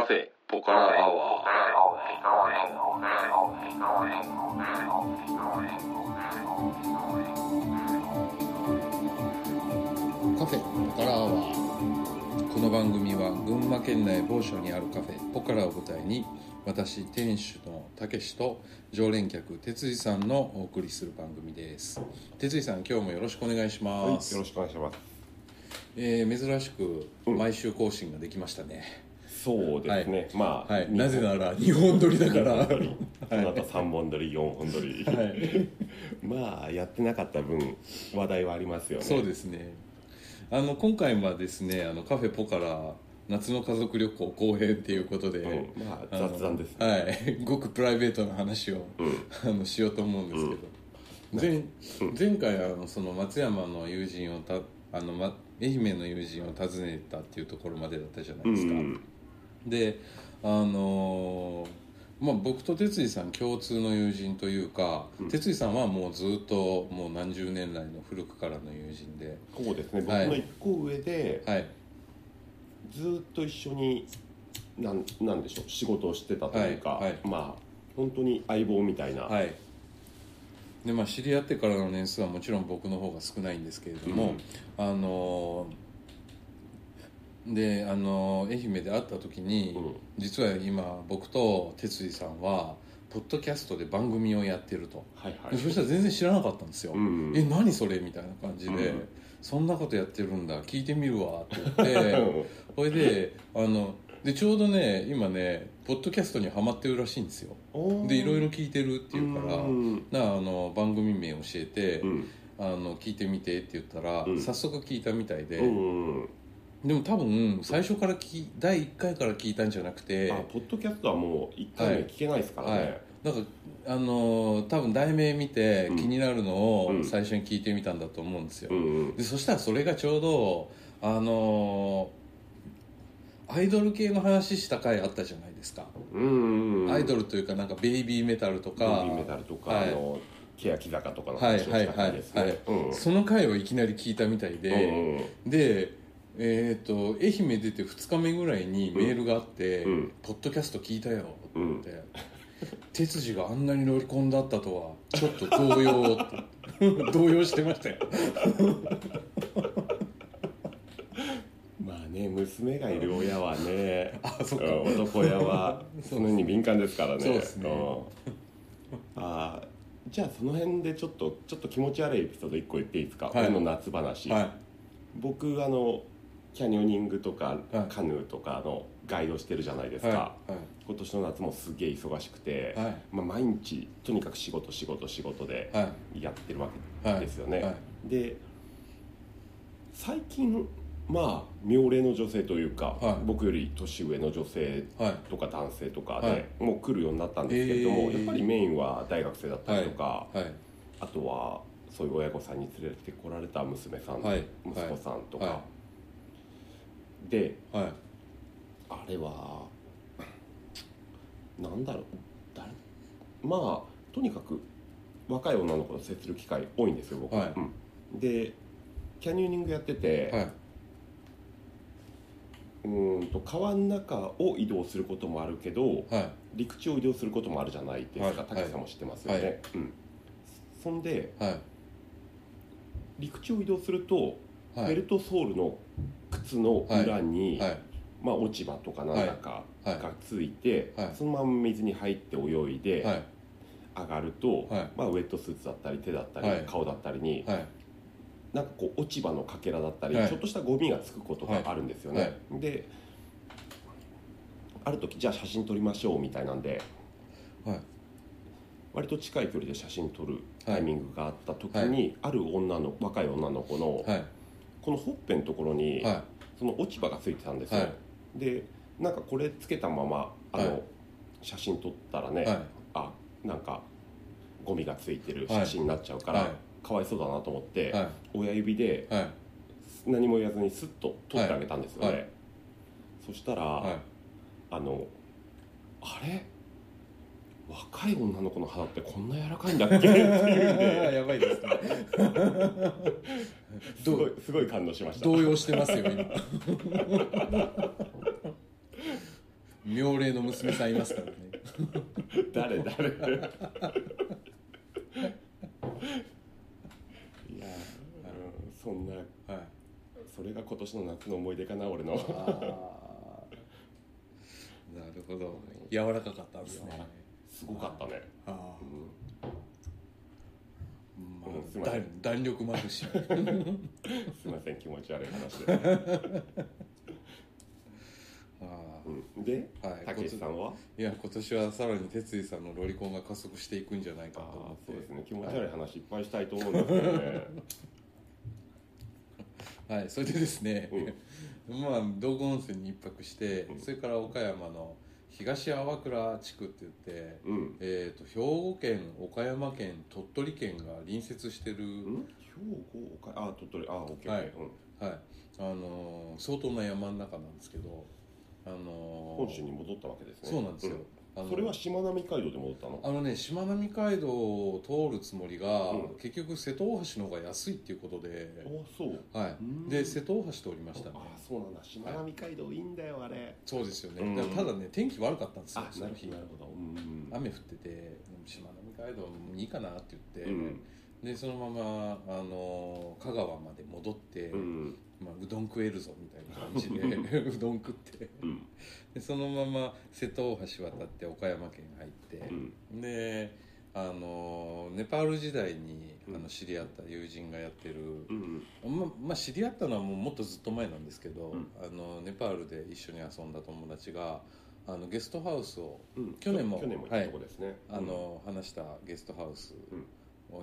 カフェポカラアワーカフェポカラアワーこの番組は群馬県内某所にあるカフェポカラを舞台に私店主のたけしと常連客哲司さんのお送りする番組です。哲司さん今日もよろしくお願いしはい、よます、ろしくお願いします。えー珍しく毎週更新ができましたね、そうですね。まあ、はい、二なぜなら2本撮りだから。その後三本撮り、四本撮り。はい。まあ、やってなかった分、話題はありますよね。そうですね。あの今回はですねあのカフェポから夏の家族旅行後編っていうことで、うん、まあ、雑談ですね。はい。ごくプライベートな話を、あのしようと思うんですけど、前前回あのその松山の友人をたあの、ま、愛媛の友人を訪ねたっていうところまでだったじゃなうん、い。ですか、うん、であのーまあ、僕と哲司さん共通の友人というか、哲司さんはもうずっともう何十年来の古くからの友人でそうですね。僕はいの一個上で、はいずっと一緒に。なん、なんでしょう、仕事をしてたというか、はいはいまあ。本当に相棒みたいな。はいでまあ、知り合ってからの年数はもちろん僕の方が少ないんですけれども、あのーであのー愛媛で会った時に、うん。実は今僕と哲司さんはポッドキャストで番組をやってると、はい、はい。でそしたら全然知らなかったんですよ、うんえ何それみたいな感じで、うんそんなことやってるんだ聞いてみるわって言って それであのでちょうどね今ねポッドキャストにはまってるらしいんですよ。でいろいろ聞いてるっていうから、うんなあの番組名教えて、うん。あの聞いてみてって言ったら、うん。早速聞いたみたいで、うん。でも多分最初から聞い第1回から聞いたんじゃなくてあ、ポッドキャストはもう一回目聞けないですからね。はい。なんかあのー多分題名見てうん。気になるのをうん。最初に聞いてみたんだと思うんですよ、うんうん。でそしたらそれがちょうどあのーアイドル系の話した回あったじゃないですか、うんうん、アイドルというかなんかベイビーメタルとベかイビーメタルとか、はい。あの欅坂とかのはい話をしたはいはい回ですね、はい、うん。その回をいきなり聞いたみたいで、うんうん。でえっ、と愛媛出て2日目ぐらいにメールがあって「うん。ポッドキャスト聞いたよ」ってうん。言って「哲司があんなに乗り込んだったとはちょっと動揺」って動揺してましたよ。まあね娘がいる親はね あそっか。うん男親は その辺に敏感ですからね。そうですね。うん。あーじゃあその辺でちょっとちょっと気持ち悪いエピソード1個言っていいですか、はい。俺の夏話、はい。僕あのキャニオニングとかはい。カヌーとかのガイドしてるじゃないですか、はい。今年の夏もすげえ忙しくて、はい。まあ、毎日とにかく仕事仕事仕事ではい。やってるわけですよね、はい。で最近まあ妙齢の女性というか、はい。僕より年上の女性はい。とか男性とかはで、もう来るようになったんですけれども、えー。やっぱりメインは大学生だったりとか、はい。あとはそういう親御さんに連れてこられた娘さん、はい。息子さんとか、はではい。あれはなんだろう。誰？まあとにかく若い女の子と接する機会多いんですよ僕は。い。うん、でキャニオニングやってて、はい。うーんと川の中を移動することもあるけどはい。陸地を移動することもあるじゃないですか。はい。高木さんも知ってますよね、はい。うん、そんではい。陸地を移動すると、はい。ベルトソールの靴の裏に、はい。まあ、落ち葉とかなんだかはい。がついて、はい。そのまま水に入って泳いではい。上がると、はい。まあ、ウェットスーツだったり手だったり、はい。顔だったりに、はい。なんかこう落ち葉のかけらだったり、はい。ちょっとしたゴミがつくことがあるんですよね、はい。である時じゃあ写真撮りましょうみたいなんではい。割と近い距離で写真撮るタイミングがあった時に、ある女の若い女の子の、はいこのほっぺのところに、はい。その落ち葉がついてたんですよ、はい。でなんかこれつけたままあの、はい。写真撮ったらね、はい。あなんかゴミがついてる写真になっちゃうから、はい。かわいそうだなと思って、はい。親指ではい。何も言わずにスッと取ってあげたんですよね、はい。はい。そしたら、はい。あのあれ？若い女の子の肌ってこんな柔らかいんだっけっていうんで やばいですね。すごいすごい感動しました。動揺してますよ今。妙齢の娘さんいますからね。誰 誰？いやー、うん、そんなはい。それが今年の夏の思い出かな俺の。なるほど。柔らかかったんですねすごかったね、ああ。うん。すいません。弾弾力もあるし。すいません気持ち悪い話で、あうん、ではい。たけしさんは？ーいや今年はさらに哲二さんのロリコンが加速していくんじゃないかと思って。そうですね。気持ち悪い話いっぱいしたいと思うんですけどね。はい、それでですね、まあ道後温泉に一泊して、うん。それから岡山の東粟倉地区って言って、うん。えー、と兵庫県岡山県鳥取県が隣接してる、うん？兵庫岡あ鳥取あオッケーオはい。うん。はい。あのー相当な山の中なんですけど、あのー本州に戻ったわけですね。そうなんですよ、それはしまなみ海道で戻ったの？あのねしまなみ海道を通るつもりが、うん。結局瀬戸大橋の方が安いっていうことあで、そう。はうん。い、で瀬戸大橋通りましたね。あそうなんだ。しまなみ海道いいんだよあれ。そうですよね、うただね天気悪かったんですよあその日。なるほど雨降っててしまなみ海道もいいかなって言って、うんでそのままあの香川まで戻って、うん。まあ、うどん食えるぞみたいな感じで うどん食って。うん。でそのまま瀬戸大橋渡って岡山県入ってう、ん。であのネパール時代にうん。あの知り合った友人がやってる、うん。ままあ、知り合ったのはもうもっとずっと前なんですけど、うん。あのネパールで一緒に遊んだ友達があのゲストハウスをうん。去年も去年も行ったとこですね。あの話したゲストハウスうん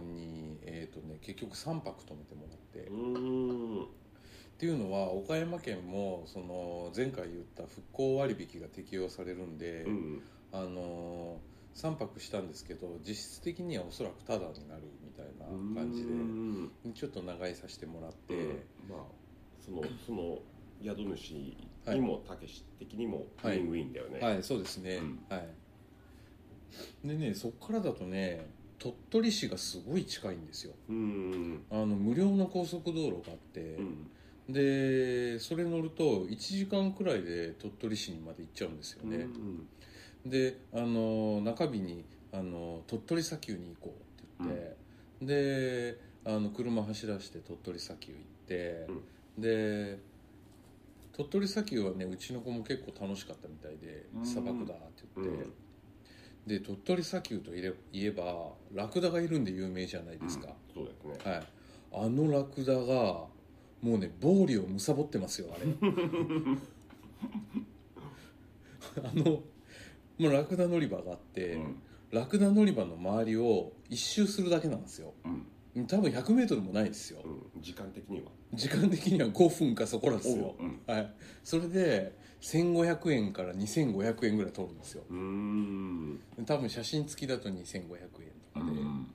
に、えーとね、結局3泊泊めてもらって、うっていうのは岡山県もその前回言った復興割引が適用されるんで、うんあの3泊したんですけど実質的にはおそらくタダになるみたいな感じうん。でちょっと長居させてもらって、うん。まあそのその宿主にもたけし的にもウはい。ィンウィンだよね。はいそうですね、うん。はい。でねそこからだとね鳥取市がすごい近いんですよ。うん。あの無料の高速道路があって、うん。でそれ乗ると1時間くらいで鳥取市にまで行っちゃうんですよね、うんであの中日にあの鳥取砂丘に行こうって言って、であの車走らせて鳥取砂丘行って、で鳥取砂丘はねうちの子も結構楽しかったみたいでうん砂漠だって言って、うんで鳥取砂丘といえばラクダがいるんで有名じゃないですか、そうですね。はい。あのラクダがもうね暴利を貪ってますよあれ。あのもうラクダ乗り場があって、うん。ラクダ乗り場の周りを一周するだけなんですよ。うん多分 100m もないですよ、うん時間的には。時間的には5分かそこらですよ、おううん。はい、それで1500円から2500円ぐらい取るんですよ。多分写真付きだと2500円とかで、うん。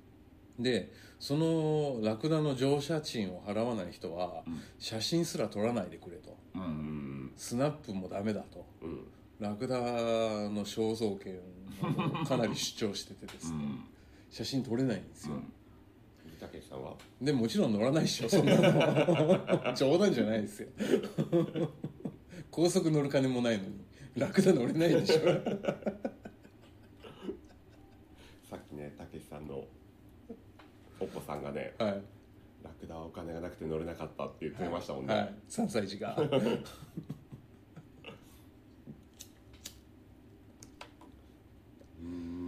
でそのラクダの乗車賃を払わない人はうん。写真すら撮らないでくれと。うんスナップもダメだと。うん。ラクダの肖像権をかなり主張しててですね、写真撮れないんですよ、たけしさんは？でもちろん乗らないでしょそんなの。冗談じゃないですよ。高速乗る金もないのにラクダ乗れないでしょ。さっきねたけしさんのお子さんがねはい、ラクダはお金がなくて乗れなかったって言ってましたもんね、はい、3歳児が。うーん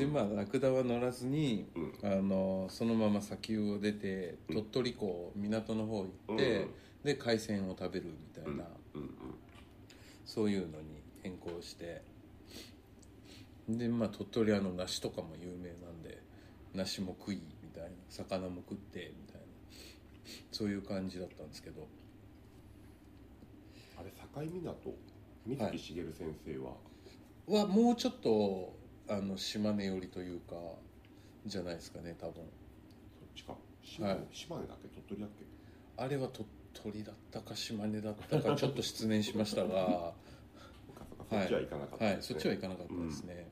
でまあラクダは乗らずに、うん。あのそのまま砂丘を出て鳥取港港の方行って、うんで海鮮を食べるみたいな、そういうのに変更して。でまあ鳥取あの梨とかも有名なんで梨も食いみたいな魚も食ってみたいなそういう感じだったんですけど。あれ境港？水木しげる先生は、はもうちょっとあの島根寄りというかじゃないですかね多分。そっちか。島根,、はい。島根だっけ？鳥取だっけ？あれは鳥取だったか島根だったかちょっと失念しましたがそっちは行かなかったはい、ですね。そっちは行かなかったですね、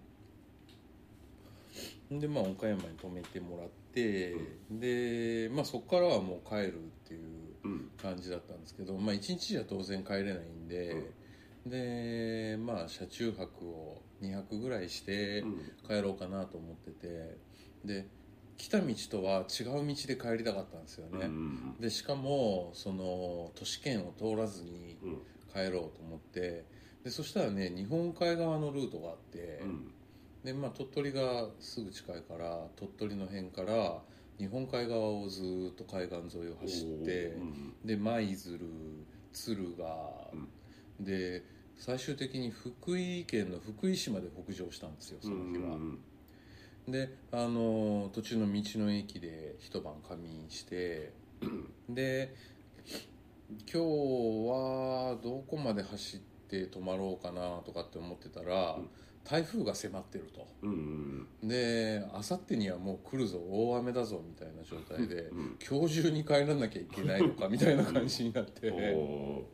でまあ岡山に泊めてもらって、でまあそこからはもう帰るっていううん。感じだったんですけどまあ一日じゃ当然帰れないんで、でまあ車中泊を2泊ぐらいしてうん。帰ろうかなと思っててで来た道とは違う道で帰りたかったんですようんうね、ん。でしかもその都市圏を通らずにうん。帰ろうと思ってでそしたらね日本海側のルートがあって、うん。でまあ、鳥取がすぐ近いから鳥取の辺から日本海側をずーっと海岸沿いを走って、うんで舞鶴敦賀、で最終的に福井県の福井市まで北上したんですよその日は、うんであの途中の道の駅で一晩仮眠して で今日はどこまで走って泊まろうかなとかって思ってたら、うん。台風が迫ってると。であさってにはもう来るぞ大雨だぞみたいな状態で、うん今日中に帰らなきゃいけないのかみたいな感じになって、お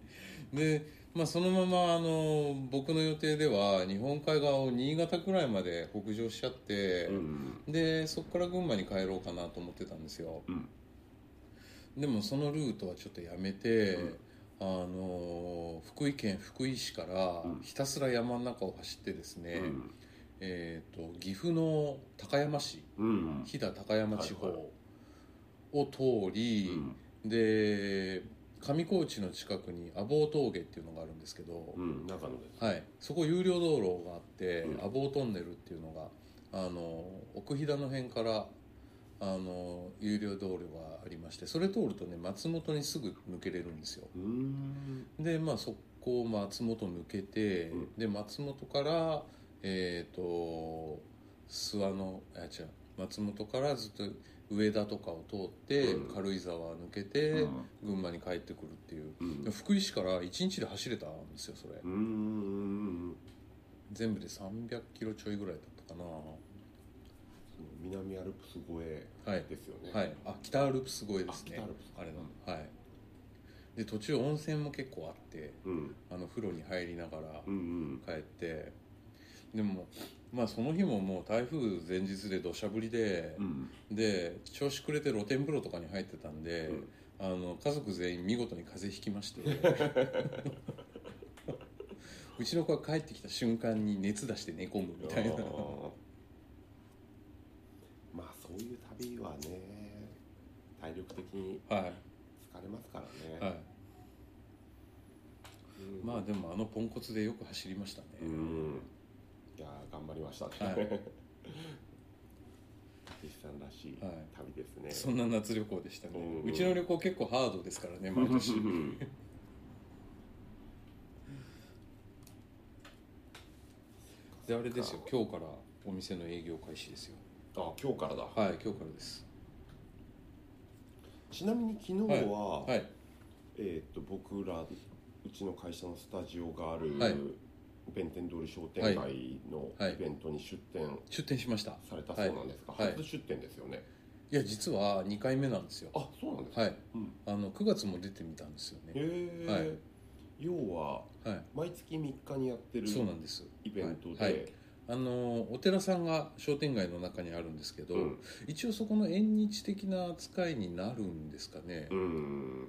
で、まあ、そのままあの僕の予定では日本海側を新潟くらいまで北上しちゃって、ーうん。でそこから群馬に帰ろうかなと思ってたんですよ。うんでもそのルートはちょっとやめて、うん。あの福井県福井市からうん。ひたすら山の中を走ってですね、うん。えー、と岐阜の高山市うん飛騨高山地方を通り、で上高地の近くに阿房峠っていうのがあるんですけど、うん長野です。はい、そこ有料道路があって、うん。阿房トンネルっていうのがあの奥飛騨の辺からあの有料道路がありましてそれ通るとね松本にすぐ抜けれるんですよ。うん。でまあそこを松本抜けて、うん。で松本からえっ、と諏訪のあ違う松本からずっと上田とかを通って、うん。軽井沢抜けて、うん。群馬に帰ってくるっていう、うん。福井市から1日で走れたんですよそれ、うん全部で300キロちょいぐらいだったかな。南アルプス越えはい。ですよね。はい。あ北アルプス越えですね。あ北アルプスあれの、はい。で途中温泉も結構あってうん。あの風呂に入りながらうんうん。帰って、でもまあその日ももう台風前日で土砂降りで、うん。で調子くれて露天風呂とかに入ってたんで、うん。あの家族全員見事に風邪ひきまして。うちの子が帰ってきた瞬間に熱出して寝込むみたいな。まあそういう旅はね体力的にはい。疲れますからね、はい。うん。まあでもあのポンコツでよく走りましたね、うん頑張りましたね、はい。岸さんらしいはい旅ですね、そんな夏旅行でしたね、ううんちの旅行結構ハードですからね 毎年。うんであれですよ。今日からお店の営業開始ですよ。あ今日からだ、はい今日からです。ちなみに昨日は、はい。えー、と僕らうちの会社のスタジオがある、はい弁天通り商店街のはい。イベントに出店出店しました。されたそうなんですか、はい。はい。初出店ですよね。いや実は2回目なんですよ。あそうなんですか、はい。うん、あの9月も出てみたんですよね。へえ、はい。要ははい。毎月3日にやってるそうなんです。イベントで、はい。はい。あのお寺さんが商店街の中にあるんですけど、うん。一応そこの縁日的な扱いになるんですかね、うん。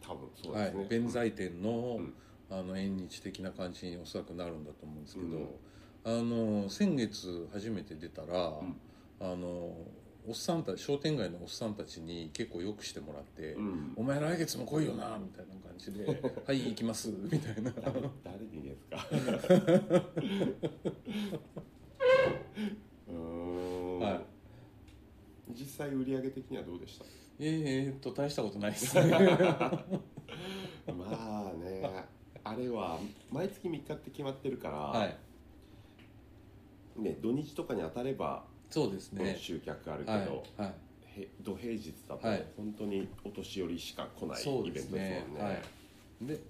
多分そうはいですね、弁財天の,、うんあの縁日的な感じにおそらくなるんだと思うんですけど、うん。あの先月初めて出たら、ん。あのおっさんたち商店街のおっさんたちに結構よくしてもらって「うん。お前来月も来いよな」みたいな感じで「はい行きます」みたいな。誰誰にですか？うーん、はい。実際売り上げ的にはどうでした？えーっと大したことないですね。まあねあれは毎月3日って決まってるから、はい。ね、土日とかに当たれば、そうですね。集客あるけはいど、はい。へ土平日だとはい。本当にお年寄りしか来ないイベントですもんね。はい、で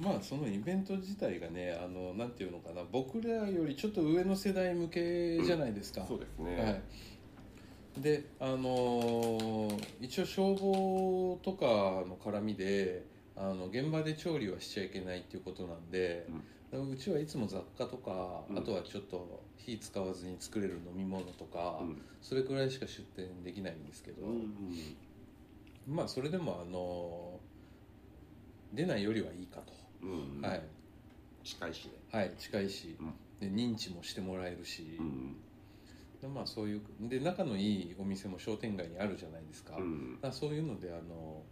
まあそのイベント自体がねあのなんていうのかな僕らよりちょっと上の世代向けじゃないですか、そうですはね、い、であのー一応消防とかの絡みであの現場で調理はしちゃいけないっていうことなんで、うちはいつも雑貨とか、うん。あとはちょっと火使わずに作れる飲み物とか、うん。それくらいしか出店できないんですけど、うんまあそれでもあの出ないよりはいいかと、うんはい。近いしね。はい近いし、うん。で認知もしてもらえるし、うんでまあそういうで仲のいいお店も商店街にあるじゃないですか,、うん。だからそういうのであの、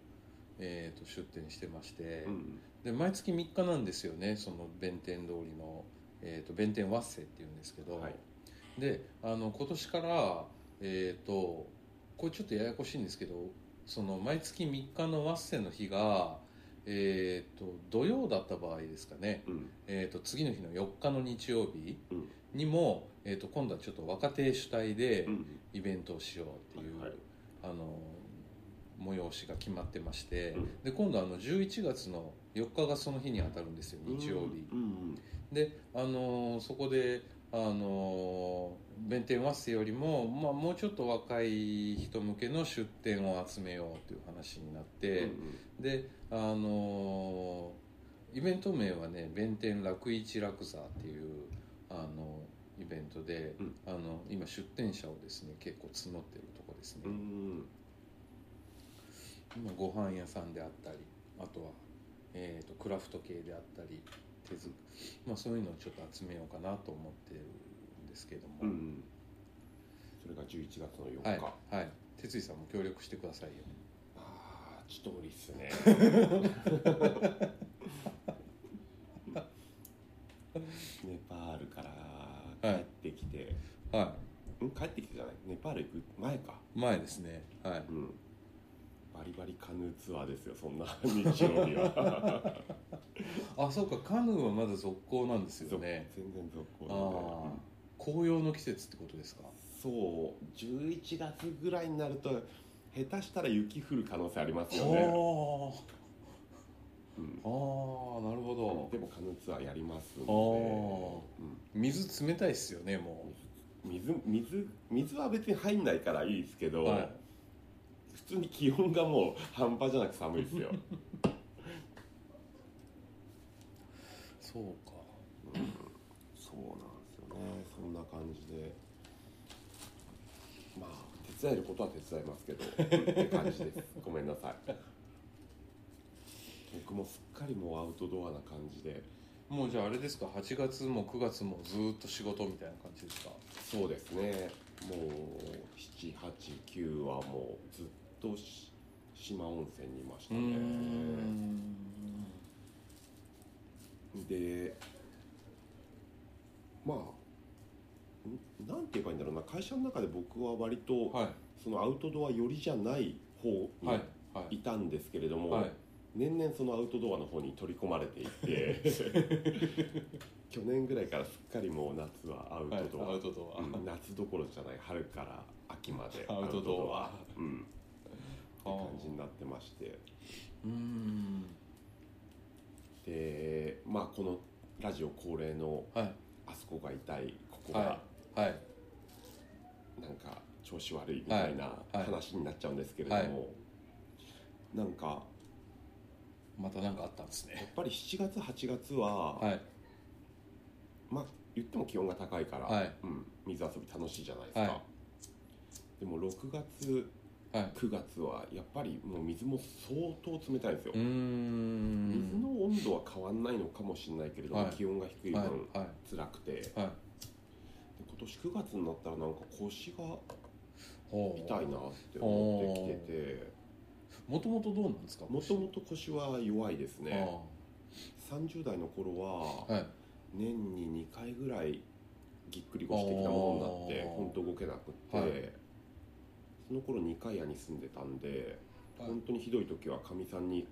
えー、と出店してまして、うん。で毎月3日なんですよねその弁天通りの、えー、と弁天ワッセっていうんですけど、はい。であの今年からえっ、とこれちょっとややこしいんですけどその毎月3日のワッセの日がえー、と土曜だった場合ですかね、うん。えー、と次の日の4日の日曜日うん。にも、えー、と今度はちょっと若手主体でうん。イベントをしようっていう、催しが決まってまして、うん。で今度あの11月の4日がその日に当たるんですよ日曜日、うんであのそこであの弁天ワッセよりも、まあ、もうちょっと若い人向けの出店を集めようという話になって、うんであのイベント名はね弁天楽市楽座っていうあのイベントで、うん。あの今出店者をですね結構募ってるとこですね、うん今ご飯屋さんであったりあとは、えー、とクラフト系であったり手作まあ、そういうのをちょっと集めようかなと思ってるんですけども、うんそれが11月の4日、はいはい。哲井さんも協力してくださいよ。ああちょっと無理っすね。ネパールから帰ってきて、はん？帰ってきてじゃない？ネパール行く前か。い前ですね。はい。うん。バリバリカヌーツアーですよそんな日曜日は。あそうかカヌーはまだ続行なんですよね。全然続行あなんで、あ紅葉の季節ってことですか？そう11月ぐらいになると下手したら雪降る可能性ありますよね、うん。ああなるほど。でもカヌーツアーやりますんで、うん。水冷たいっすよねも水水水は別に入んないからいいですけど、はい。普通に気温がもう半端じゃなく寒いですよ。うそうかそうなんですよね。そんな感じで。まあ手伝えることは手伝いますけどって感じです。ごめんなさい。僕もすっかりもうアウトドアな感じで。もうじゃああれですか？8月も9月もずーっと仕事みたいな感じですか？そうですね。もう789はもうずっとし島温泉にいましたね。んでまあんなんて言えばいいんだろうな。会社の中で僕は割と、はい。そのアウトドア寄りじゃない方はい。にはい。いたんですけれども、はい。年々そのアウトドアの方に取り込まれていって 去年ぐらいからすっかりもう夏はアウはい。トドア、夏どころじゃない春から秋までアウトドア。うん感じになってまして。うーん。でまあこのラジオ恒例のはい。あそこが痛いここはがい。はい。なんか調子悪いみたいな話になっちゃうんですけれども、なんかまた何かあったんですやっねぱり7月8月は、はい。まあ言っても気温が高いから、水遊び楽しいじゃないですか、はい。でも6月はい。9月はやっぱりもう水も相当冷たいんですよ、水の温度は変わんないのかもしれないけれども、はい。気温が低い分、はい。はい。辛くて。ではい。今年9月になったらなんか腰が痛いなって思ってきてて。もともとどうなんですか？もともと腰は弱いですね。30代の頃は年に2回ぐらいぎっくり腰的なものになって本当動けなくって、はいその頃2階屋に住んでたんではい本当にひどい時はかみさんに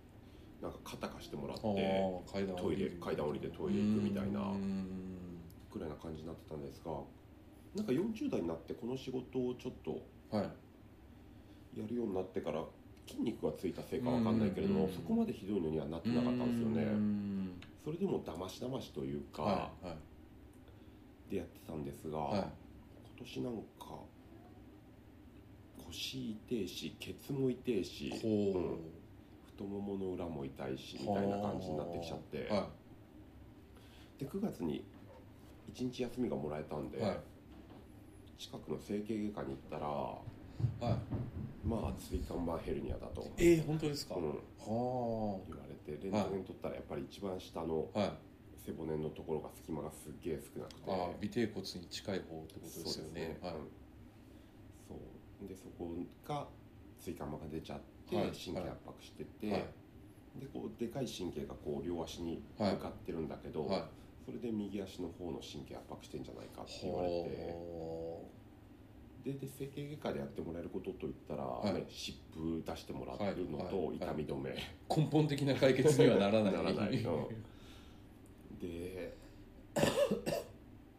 なんか肩貸してもらって階段トイレ階段降りてトイレ行くみたいなうーん。くらいな感じになってたんですがなんか40代になってこの仕事をちょっとはい。やるようになってから筋肉がついたせいかわかんないけれどもうん。そこまでひどいのにはなってなかったんですよね。ん。それでもだましだましというか、はいはい。でやってたんですが、はい。今年なんか腰痛いしケツも痛いし、ほう。ん太ももの裏も痛いしみたいな感じになってきちゃって、はで9月に1日休みがもらえたんで、いはい。近くの整形外科に行ったらはい。まあ椎間板ヘルニアだと、えー、本当ですか、うん。は言われてレントゲン取ったらやっぱり一番下のあはい。背骨のところが隙間がすっげえ少なくて。尾てい骨に近い方ってことですよね。はいでそこが椎間板が出ちゃってはい。神経圧迫してて、はい。でこうでかい神経がこう両足に向かってるんだけど、はい。それで右足の方の神経圧迫してんじゃないかって言われて。ほでで整形外科でやってもらえることといったら、はい。ね、湿布出してもらってるのはい。はい。と痛み止め、う根本的な解決にはならない。ならない。うん。で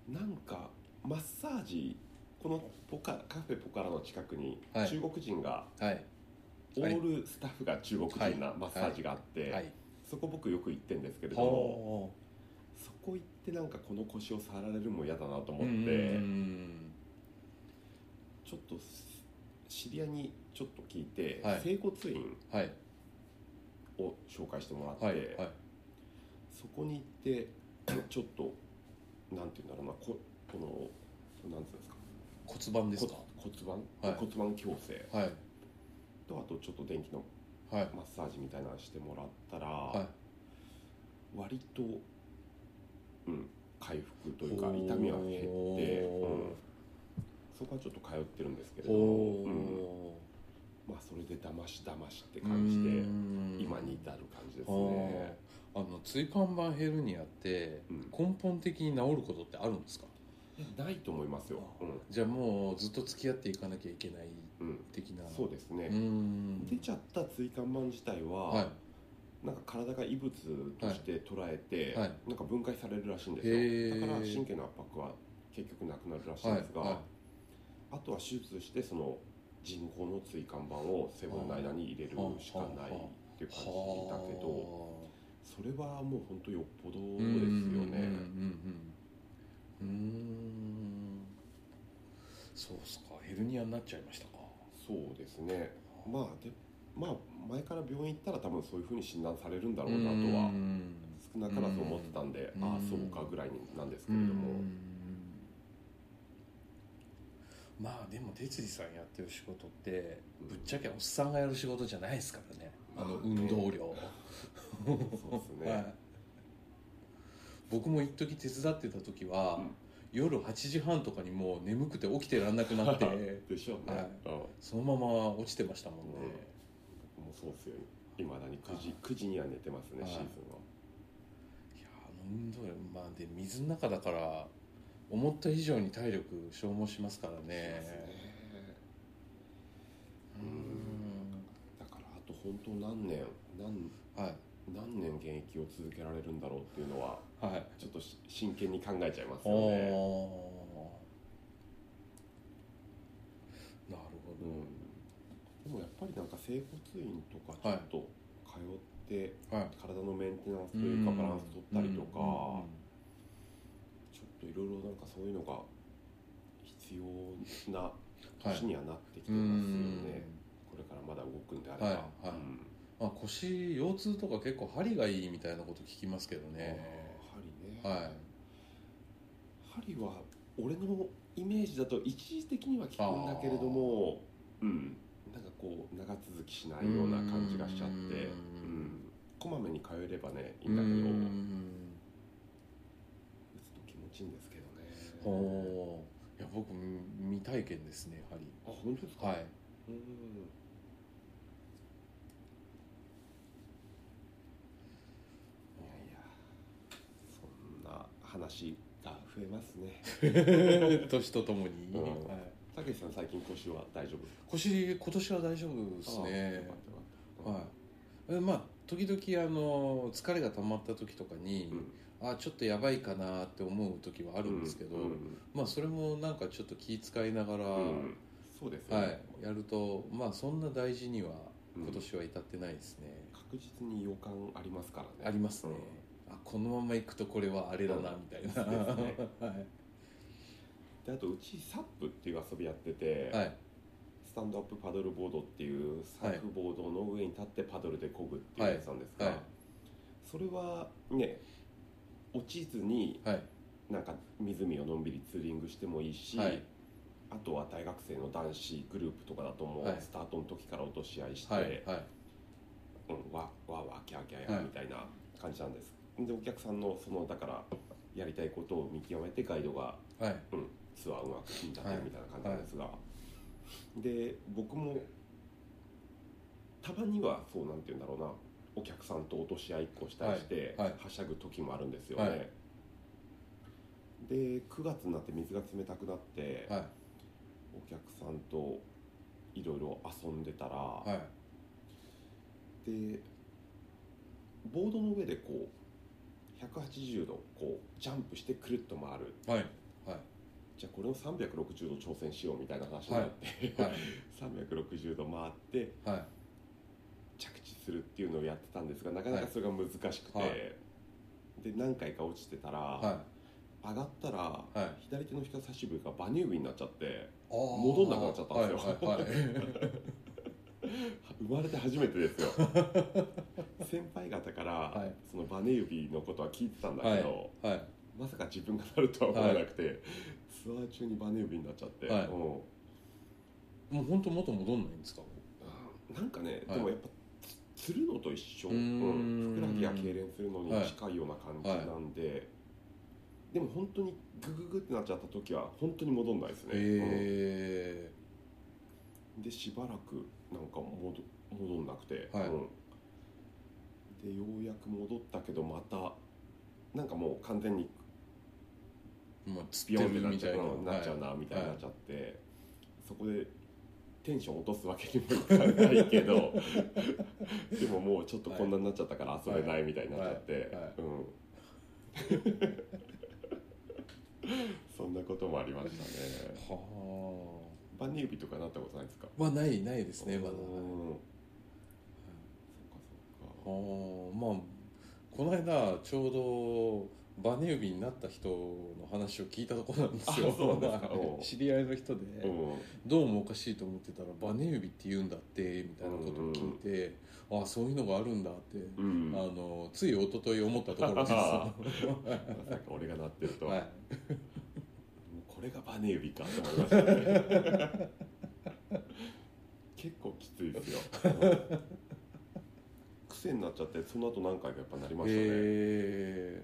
なんかマッサージこのポカカフェポカラの近くにはい。中国人が、はい。オールスタッフが中国人なマッサージがあって、はい。そこ僕よく行ってんですけれどもほそこ行ってなんかこの腰を触られるのも嫌だなとう思ってうんちょっと知り合いにちょっと聞いて、はい。整骨院はい。を紹介してもらって、はい。はい。そこに行ってちょっとなんていうんだろうなここのなんていうんですか骨盤ですか？骨骨盤、はい。骨盤矯正。はい。とあとちょっと電気のはい。マッサージみたいなのしてもらったら、はい。割と、うん、回復というか痛みは減って、うん、そこはちょっと通ってるんですけれども、おうん。まあそれでだましだましって感じで今に至る感じですね。あの椎間板ヘルニアってうん。根本的に治ることってあるんですか？ないと思いますよ。うん。じゃあもうずっと付き合っていかなきゃいけないうん、的な。そうですね。うん。出ちゃった椎間板自体は、はい。なんか体が異物として捉えて、はい。なんか分解されるらしいんですよ。だから神経の圧迫は結局なくなるらしいんですが、はい。はい。あとは手術してその人工の椎間板を背骨の間に入れるしかないっていう感じだけどそれはもう本当よっぽどですよね。うんうんうんうんうん。そうっすか。ヘルニアになっちゃいましたか。そうですね。まあでまあ前から病院行ったら多分そういうふうに診断されるんだろうなとはうん少なからず思ってたんで、うん。ああそうかぐらいなんですけれども、うん。まあでも哲司さんやってる仕事ってうんぶっちゃけおっさんがやる仕事じゃないですからね。あの運動量。そうですね、はい僕も一時手伝ってた時は、うん。夜8時半とかにもう眠くて起きてらんなくなって でしょうね、はい。うん。そのまま落ちてましたもんね、僕もそうですよ。いまだに9時9時には寝てますねはい。シーズンは。いやあの運動量まあで水の中だから思った以上に体力消耗しますからね。ね。うん。だからあと本当何年何はい何年現役を続けられるんだろうっていうのははい。ちょっとし真剣に考えちゃいますよおね。ー。なるほうど、ん、でもやっぱりなんか整骨院とかちょっと通ってはい。体のメンテナンスというかバランス取ったりとか、うん。ちょっといろいろなんかそういうのが必要なはい年にはなってきてうますよん。ね、これからまだ動くんであれば、はい。はい。うんまあ、腰腰痛とか結構針がいいみたいなこと聞きますけどね。針ね、はい。針は俺のイメージだと一時的には効くんだけれどもうん。なんかこう長続きしないような感じがしちゃってうん。うん。こまめに通えればねいいうんだけど。打ん。つと気持ちいいんですけどね。ほう。いや僕未体験ですね針。あ本当ですか？はい。うんいやいやそんな話が増えますね。年とともに、うん。はい、たけしさん最近腰は大丈夫？腰今年は大丈夫ですね。はい。えまあ時々あの疲れが溜まった時とかに、うん。あちょっとやばいかなって思う時はあるんですけど、うんうんまあそれもなんかちょっと気遣いながら、うん。そうですよはね、い、やるとまあそんな大事にはうん。今年は至ってないですね、確実に予感ありますからね。ありますね、あこのまま行くとこれはあれだなうんみたいな、ねはいであとうちサップっていう遊びやってて、はい。スタンドアップパドルボードっていうサーフボードの上に立ってパドルで漕ぐっていうやつなんですが、はい。はい。それはね落ちずにはい。なんか湖をのんびりツーリングしてもいいし、はい。あとは大学生の男子グループとかだともうはい。スタートの時から落とし合い。して、うん、わわわキャーキャーはい。やみたいな感じなんですでお客さんのそのだからやりたいことを見極めてガイドが、はい。うん、ツアーをうまく組んだってるみたいな感じなんですが、で僕もたまにはそうなんて言うんだろうな。お客さんと落とし合いっこしたりして、はい。しゃぐ時もあるんですよね、はい。で9月になって水が冷たくなって、はい。お客さんといろいろ遊んでたら、はい。でボードの上でこう180度こうジャンプしてくるっと回る。はいはい。じゃあこれを360度挑戦しようみたいな話になって、はい 360度回ってはい。着地するっていうのをやってたんですがなかなかそれが難しくて、はい。で何回か落ちてたら、は上がったら、はい。左手の人差し指がバネ指になっちゃって戻んなくなっちゃったんですよ。はいはいはい 生まれて初めてですよ。先輩方から、はい。そのバネ指のことは聞いてたんだけど、はい。はい。まさか自分がなるとは思わなくて、ツアー中にバネ指になっちゃって、はい。う。んもう本当元戻んないんですか？なんかね、はい。でもやっぱつつるのと一緒、ううん。ふくらはぎが痙攣するのに近いような感じなんで、でも本当にグググってなっちゃった時は本当に戻んないですね、へうんでしばらくなんか戻戻んなくて、はい。うん。でようやく戻ったけどまたなんかもう完全にえもうつっビヨンってなっちゃうななっちゃうな、はい。みたいになっちゃって、そこでテンション落とすわけにもいかないけど でももうちょっとこんなになっちゃったから遊べないみたいになっちゃって、はい。はい。うん。そんなこともありましたね。はバネ指とかなったことないですか？あまあないないですねまだ。そっかそっか。あーまあこの間ちょうどバネ指になった人の話を聞いたところなんですよ。知り合いの人で、うん。どうもおかしいと思ってたらバネ指って言うんだってみたいなことを聞いて、ああそういうのがあるんだって、うん。あのつい一昨日思ったところです まさか俺がなってるとは、はいれがバネ指かと思いましたね。結構きついですよ。癖になっちゃってその後何回かやっぱなりましたね、へえ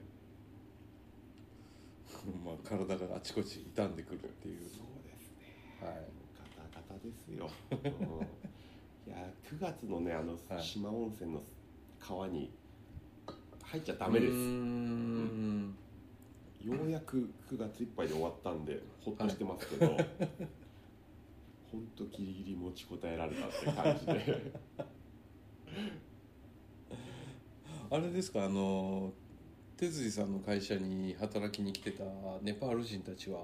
まあ体があちこち傷んでくるっていう。そうですね。はい。ガタガタですよ、うん。いや9月のねあのはい。四万温泉の川に入っちゃダメです。うーんようやく9月いっぱいで終わったんでほっとしてますけど、ほんとギリギリ持ちこたえられたって感じで。あれですかあの哲司さんの会社に働きに来てたネパール人たちは、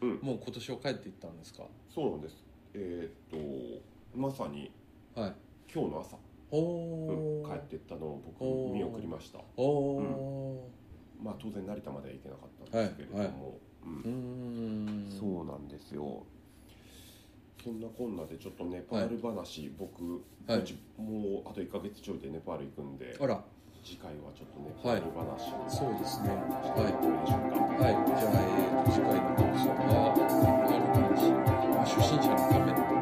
うん。もう今年は帰っていったんですか？そうなんです。えーっとまさにはい。今日の朝、おうんお、帰ってったのを僕見送りました。おおまあ、当然成田までは行けなかったんですけれども、うん、そうなんですよ。そんなこんなでちょっとネパール話、はい、僕、はい、もうあと1か月ちょいでネパール行くんで次回はちょっとネパール話、はい、そうですね。はいどうでしょうか。はい。じゃあ、えー、次回の放送はネパール話、ま、初心者のため